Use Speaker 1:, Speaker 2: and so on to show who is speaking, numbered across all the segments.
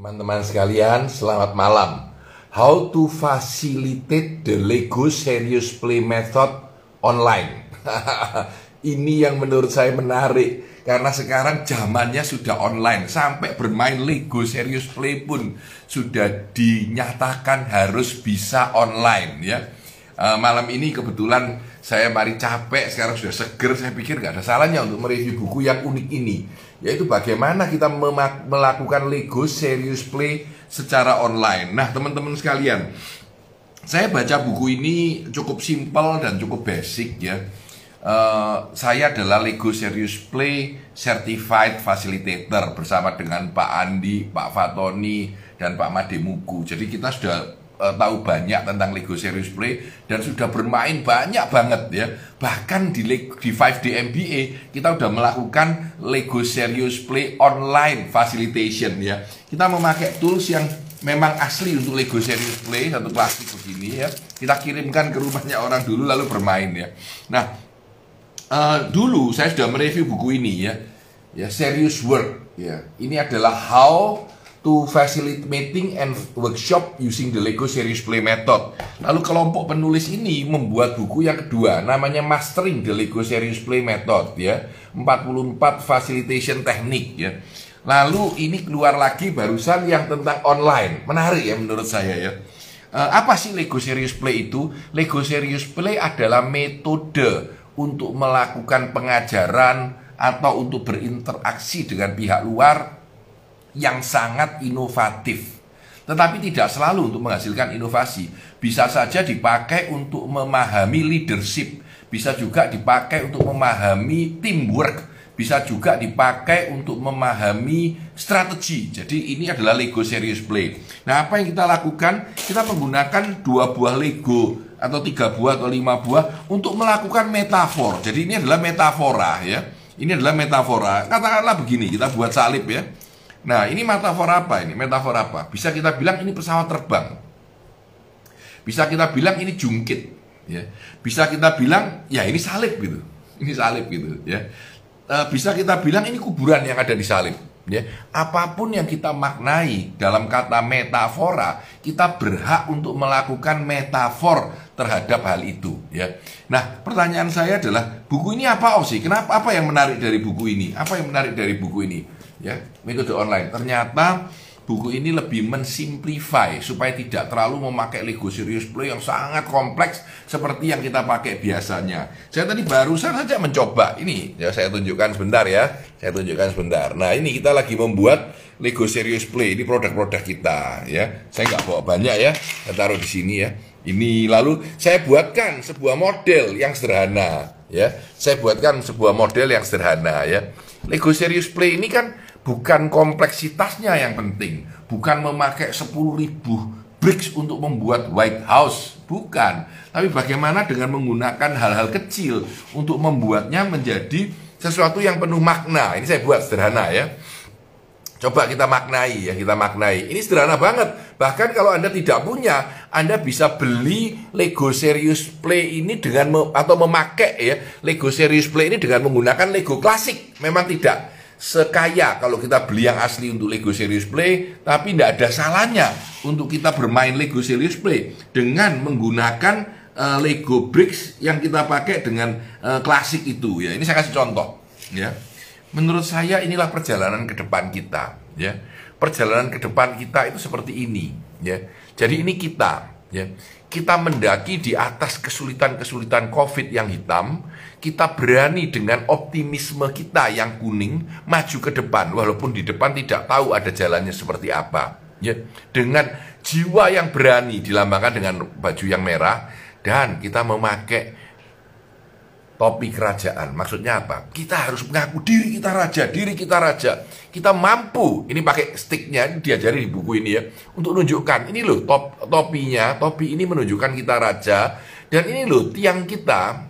Speaker 1: Teman-teman sekalian, selamat malam. How to facilitate the Lego Serious Play Method online. Ini yang menurut saya menarik karena sekarang zamannya sudah online sampai bermain Lego Serious Play pun sudah dinyatakan harus bisa online ya. Uh, malam ini kebetulan saya mari capek sekarang sudah seger saya pikir nggak ada salahnya untuk mereview buku yang unik ini yaitu bagaimana kita melakukan Lego Serious Play secara online. Nah teman-teman sekalian, saya baca buku ini cukup simpel dan cukup basic ya. Uh, saya adalah Lego Serious Play Certified Facilitator bersama dengan Pak Andi, Pak Fatoni, dan Pak Mademuku. Jadi kita sudah uh, tahu banyak tentang Lego Serious Play dan sudah bermain banyak banget ya. Bahkan di di 5D MBA kita sudah melakukan Lego Serious Play online facilitation ya. Kita memakai tools yang memang asli untuk Lego Serious Play satu plastik begini ya. Kita kirimkan ke rumahnya orang dulu lalu bermain ya. Nah, uh, dulu saya sudah mereview buku ini ya. Ya, Serious Work ya. Ini adalah how to facilitate meeting and workshop using the Lego Series Play Method. Lalu kelompok penulis ini membuat buku yang kedua namanya Mastering the Lego Series Play Method ya. 44 facilitation teknik ya. Lalu ini keluar lagi barusan yang tentang online. Menarik ya menurut saya ya. Uh, apa sih Lego Serious Play itu? Lego Serious Play adalah metode untuk melakukan pengajaran atau untuk berinteraksi dengan pihak luar yang sangat inovatif. Tetapi tidak selalu untuk menghasilkan inovasi. Bisa saja dipakai untuk memahami leadership, bisa juga dipakai untuk memahami teamwork, bisa juga dipakai untuk memahami strategi. Jadi ini adalah Lego Serious Play. Nah apa yang kita lakukan? Kita menggunakan dua buah Lego atau tiga buah atau lima buah untuk melakukan metafor. Jadi ini adalah metafora ya. Ini adalah metafora. Katakanlah begini, kita buat salib ya. Nah, ini metafora apa ini? Metafora apa? Bisa kita bilang ini pesawat terbang. Bisa kita bilang ini jungkit, ya. Bisa kita bilang ya ini salib gitu. Ini salib gitu, ya. E, bisa kita bilang ini kuburan yang ada di salib, ya. Apa pun yang kita maknai dalam kata metafora, kita berhak untuk melakukan metafor terhadap hal itu, ya. Nah, pertanyaan saya adalah buku ini apa sih? Kenapa apa yang menarik dari buku ini? Apa yang menarik dari buku ini? Ya metode online ternyata buku ini lebih mensimplify supaya tidak terlalu memakai Lego Serious Play yang sangat kompleks seperti yang kita pakai biasanya. Saya tadi barusan saja mencoba ini, ya saya tunjukkan sebentar ya, saya tunjukkan sebentar. Nah ini kita lagi membuat Lego Serious Play ini produk-produk kita ya. Saya nggak bawa banyak ya, saya taruh di sini ya. Ini lalu saya buatkan sebuah model yang sederhana ya. Saya buatkan sebuah model yang sederhana ya. Lego Serious Play ini kan bukan kompleksitasnya yang penting, bukan memakai 10.000 bricks untuk membuat White House, bukan. Tapi bagaimana dengan menggunakan hal-hal kecil untuk membuatnya menjadi sesuatu yang penuh makna. Ini saya buat sederhana ya. Coba kita maknai ya, kita maknai. Ini sederhana banget. Bahkan kalau Anda tidak punya, Anda bisa beli Lego Serious Play ini dengan atau memakai ya Lego Serious Play ini dengan menggunakan Lego klasik. Memang tidak sekaya kalau kita beli yang asli untuk Lego Serious Play, tapi tidak ada salahnya untuk kita bermain Lego Serious Play dengan menggunakan uh, Lego Bricks yang kita pakai dengan uh, klasik itu ya. Ini saya kasih contoh ya. Menurut saya inilah perjalanan ke depan kita ya. Perjalanan ke depan kita itu seperti ini ya. Jadi ini kita ya kita mendaki di atas kesulitan-kesulitan COVID yang hitam, kita berani dengan optimisme kita yang kuning maju ke depan, walaupun di depan tidak tahu ada jalannya seperti apa. Ya, dengan jiwa yang berani dilambangkan dengan baju yang merah dan kita memakai topi kerajaan. Maksudnya apa? Kita harus mengaku diri kita raja, diri kita raja. Kita mampu, ini pakai sticknya, ini diajari di buku ini ya, untuk menunjukkan, ini loh top, topinya, topi ini menunjukkan kita raja, dan ini loh tiang kita,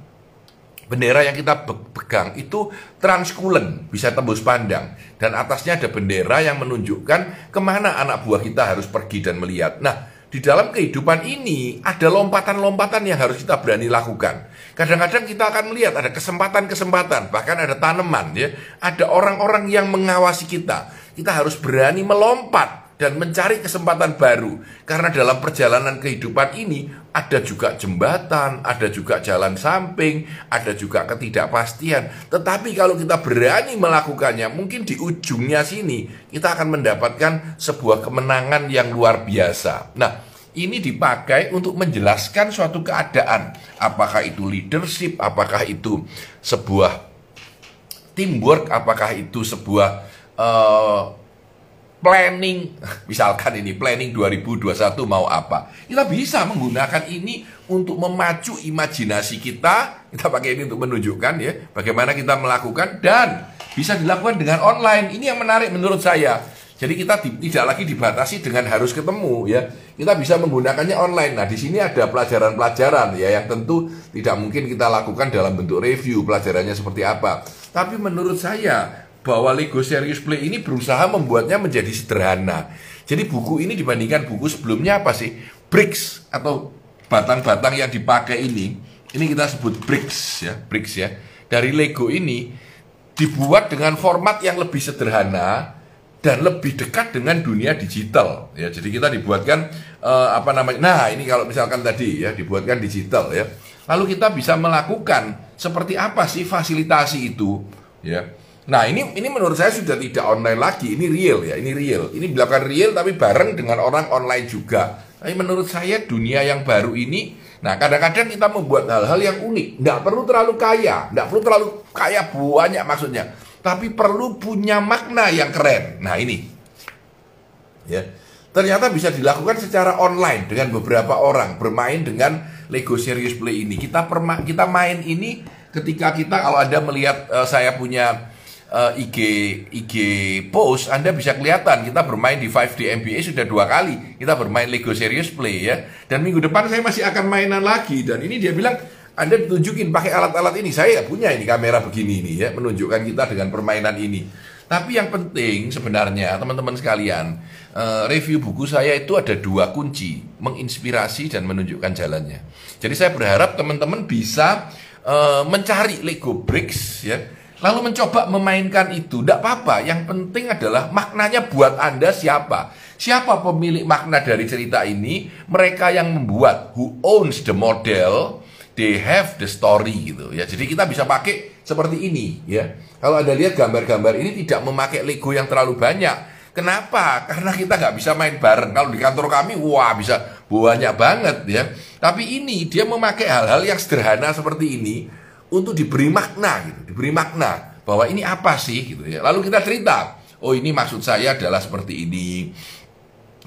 Speaker 1: bendera yang kita pegang itu transkulen, bisa tembus pandang. Dan atasnya ada bendera yang menunjukkan ke mana anak buah kita harus pergi dan melihat. Nah, di dalam kehidupan ini ada lompatan-lompatan yang harus kita berani lakukan. Kadang-kadang kita akan melihat ada kesempatan-kesempatan, bahkan ada tanaman ya, ada orang-orang yang mengawasi kita. Kita harus berani melompat dan mencari kesempatan baru. Karena dalam perjalanan kehidupan ini ada juga jembatan, ada juga jalan samping, ada juga ketidakpastian. Tetapi kalau kita berani melakukannya, mungkin di ujungnya sini kita akan mendapatkan sebuah kemenangan yang luar biasa. Nah, ini dipakai untuk menjelaskan suatu keadaan. Apakah itu leadership, apakah itu sebuah teamwork, apakah itu sebuah uh, planning, misalkan ini planning 2021 mau apa. Kita bisa menggunakan ini untuk memacu imajinasi kita, kita pakai ini untuk menunjukkan ya bagaimana kita melakukan dan bisa dilakukan dengan online. Ini yang menarik menurut saya. Jadi kita di, tidak lagi dibatasi dengan harus ketemu ya. Kita bisa menggunakannya online. Nah, di sini ada pelajaran-pelajaran ya yang tentu tidak mungkin kita lakukan dalam bentuk review pelajarannya seperti apa. Tapi menurut saya bahwa Lego Serious Play ini berusaha membuatnya menjadi sederhana. Jadi buku ini dibandingkan buku sebelumnya apa sih? Bricks atau batang-batang yang dipakai ini, ini kita sebut bricks ya, bricks ya. Dari Lego ini dibuat dengan format yang lebih sederhana, dan lebih dekat dengan dunia digital ya jadi kita dibuatkan uh, apa namanya nah ini kalau misalkan tadi ya dibuatkan digital ya lalu kita bisa melakukan seperti apa sih fasilitasi itu ya nah ini ini menurut saya sudah tidak online lagi ini real ya ini real ini dilakukan real tapi bareng dengan orang online juga tapi menurut saya dunia yang baru ini Nah, kadang-kadang kita membuat hal-hal yang unik, nggak perlu terlalu kaya, nggak perlu terlalu kaya banyak maksudnya tapi perlu punya makna yang keren. Nah, ini. Ya. Ternyata bisa dilakukan secara online dengan beberapa orang bermain dengan Lego Serious Play ini. Kita perma kita main ini ketika kita kalau Anda melihat uh, saya punya uh, IG IG post Anda bisa kelihatan kita bermain di 5D MBA sudah dua kali kita bermain Lego Serious Play ya dan minggu depan saya masih akan mainan lagi dan ini dia bilang anda ditunjukin pakai alat-alat ini. Saya punya ini kamera begini ini ya, menunjukkan kita dengan permainan ini. Tapi yang penting sebenarnya teman-teman sekalian, uh, review buku saya itu ada dua kunci, menginspirasi dan menunjukkan jalannya. Jadi saya berharap teman-teman bisa uh, mencari Lego Bricks ya, lalu mencoba memainkan itu. Tidak apa-apa, yang penting adalah maknanya buat Anda siapa. Siapa pemilik makna dari cerita ini? Mereka yang membuat, who owns the model, they have the story gitu ya. Jadi kita bisa pakai seperti ini ya. Kalau Anda lihat gambar-gambar ini tidak memakai Lego yang terlalu banyak. Kenapa? Karena kita nggak bisa main bareng. Kalau di kantor kami, wah bisa banyak banget ya. Tapi ini dia memakai hal-hal yang sederhana seperti ini untuk diberi makna gitu, diberi makna bahwa ini apa sih gitu ya. Lalu kita cerita, oh ini maksud saya adalah seperti ini.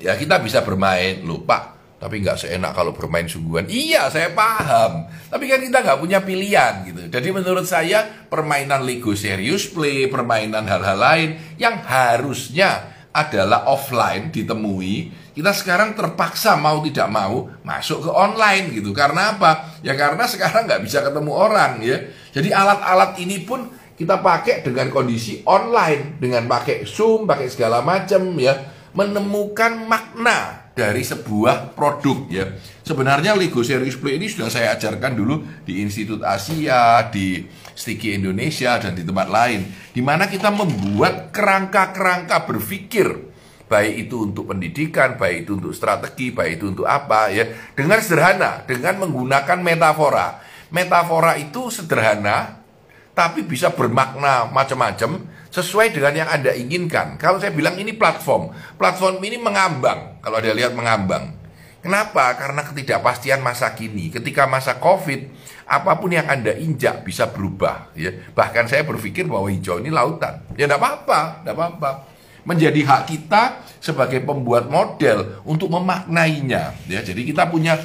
Speaker 1: Ya kita bisa bermain, lupa tapi nggak seenak kalau bermain sungguhan. Iya, saya paham. Tapi kan kita nggak punya pilihan gitu. Jadi menurut saya permainan Lego Serious Play, permainan hal-hal lain yang harusnya adalah offline ditemui, kita sekarang terpaksa mau tidak mau masuk ke online gitu. Karena apa? Ya karena sekarang nggak bisa ketemu orang ya. Jadi alat-alat ini pun kita pakai dengan kondisi online, dengan pakai Zoom, pakai segala macam ya, menemukan makna dari sebuah produk ya. Sebenarnya Lego Serious Play ini sudah saya ajarkan dulu di Institut Asia, di Sticky Indonesia dan di tempat lain di mana kita membuat kerangka-kerangka berpikir baik itu untuk pendidikan, baik itu untuk strategi, baik itu untuk apa ya, dengan sederhana, dengan menggunakan metafora. Metafora itu sederhana tapi bisa bermakna macam-macam sesuai dengan yang Anda inginkan. Kalau saya bilang ini platform, platform ini mengambang. Kalau Anda lihat mengambang. Kenapa? Karena ketidakpastian masa kini. Ketika masa Covid, apa pun yang Anda injak bisa berubah. Ya. Bahkan saya berpikir bahwa hijau ini lautan. Ya tidak apa-apa, tidak apa-apa. Menjadi hak kita sebagai pembuat model untuk memaknainya. Ya, jadi kita punya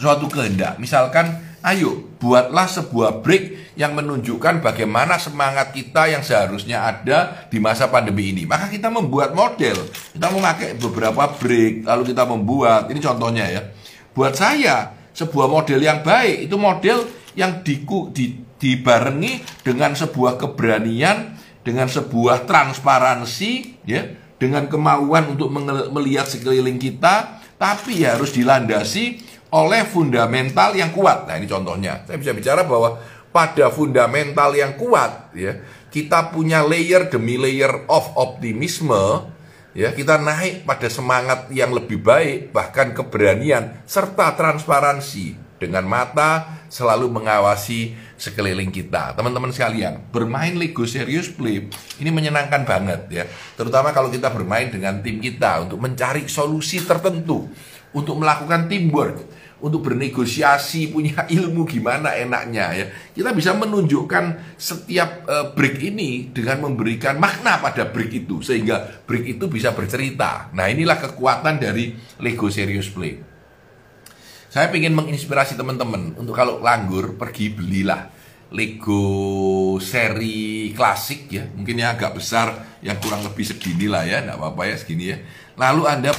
Speaker 1: suatu kehendak. Misalkan Ayo, buatlah sebuah break yang menunjukkan bagaimana semangat kita yang seharusnya ada di masa pandemi ini. Maka kita membuat model. Kita memakai beberapa break, lalu kita membuat. Ini contohnya ya. Buat saya, sebuah model yang baik itu model yang diku, di, dibarengi dengan sebuah keberanian, dengan sebuah transparansi, ya, dengan kemauan untuk melihat sekeliling kita, tapi harus dilandasi oleh fundamental yang kuat. Nah, ini contohnya. Saya bisa bicara bahwa pada fundamental yang kuat ya, kita punya layer demi layer of optimisme Ya, kita naik pada semangat yang lebih baik, bahkan keberanian serta transparansi dengan mata selalu mengawasi sekeliling kita. Teman-teman sekalian, bermain Lego Serious Play ini menyenangkan banget ya. Terutama kalau kita bermain dengan tim kita untuk mencari solusi tertentu, untuk melakukan teamwork, untuk bernegosiasi, punya ilmu gimana enaknya ya. Kita bisa menunjukkan setiap uh, break ini dengan memberikan makna pada break itu sehingga break itu bisa bercerita. Nah, inilah kekuatan dari Lego Serious Play. Saya ingin menginspirasi teman-teman untuk kalau langgur pergi belilah Lego seri klasik ya, mungkin yang agak besar yang kurang lebih segini lah ya, enggak apa-apa ya segini ya. Lalu Anda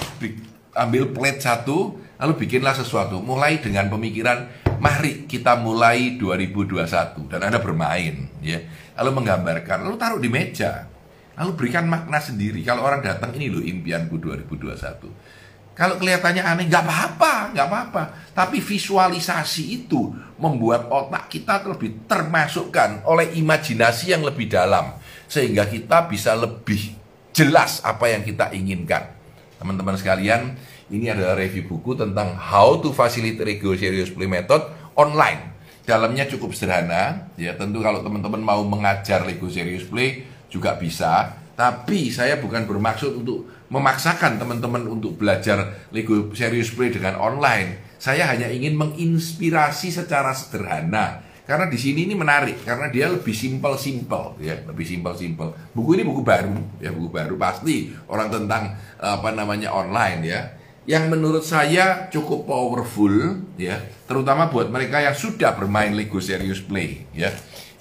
Speaker 1: ambil plate satu, lalu bikinlah sesuatu. Mulai dengan pemikiran, mari kita mulai 2021 dan Anda bermain, ya. Lalu menggambarkan, lalu taruh di meja. Lalu berikan makna sendiri. Kalau orang datang ini loh impianku 2021. Kalau kelihatannya aneh, nggak apa-apa, nggak apa-apa. Tapi visualisasi itu membuat otak kita lebih termasukkan oleh imajinasi yang lebih dalam. Sehingga kita bisa lebih jelas apa yang kita inginkan. Teman-teman sekalian, ini adalah review buku tentang How to Facilitate Ego Serious Play Method online. Dalamnya cukup sederhana, ya tentu kalau teman-teman mau mengajar Lego Serious Play juga bisa. Tapi saya bukan bermaksud untuk memaksakan teman-teman untuk belajar Lego Serious Play dengan online. Saya hanya ingin menginspirasi secara sederhana karena di sini ini menarik karena dia lebih simpel-simpel ya, lebih simpel-simpel. Buku ini buku baru ya, buku baru pasti orang tentang apa namanya online ya yang menurut saya cukup powerful ya, terutama buat mereka yang sudah bermain Lego Serious Play ya.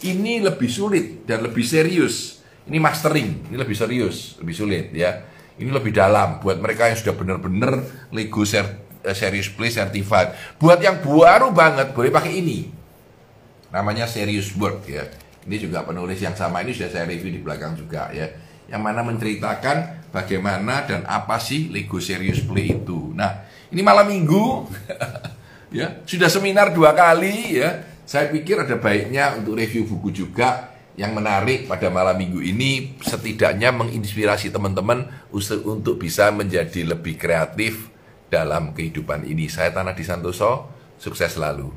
Speaker 1: Ini lebih sulit dan lebih serius. Ini mastering, ini lebih serius, lebih sulit ya. Ini lebih dalam buat mereka yang sudah benar-benar Lego Ser eh, Serious Play Certified. Buat yang baru banget boleh pakai ini. Namanya Serious Work ya. Ini juga penulis yang sama ini sudah saya review di belakang juga ya yang mana menceritakan bagaimana dan apa sih Lego Serious Play itu. Nah, ini malam minggu, ya sudah seminar dua kali ya. Saya pikir ada baiknya untuk review buku juga yang menarik pada malam minggu ini setidaknya menginspirasi teman-teman untuk bisa menjadi lebih kreatif dalam kehidupan ini. Saya Tanah Di Santoso, sukses selalu.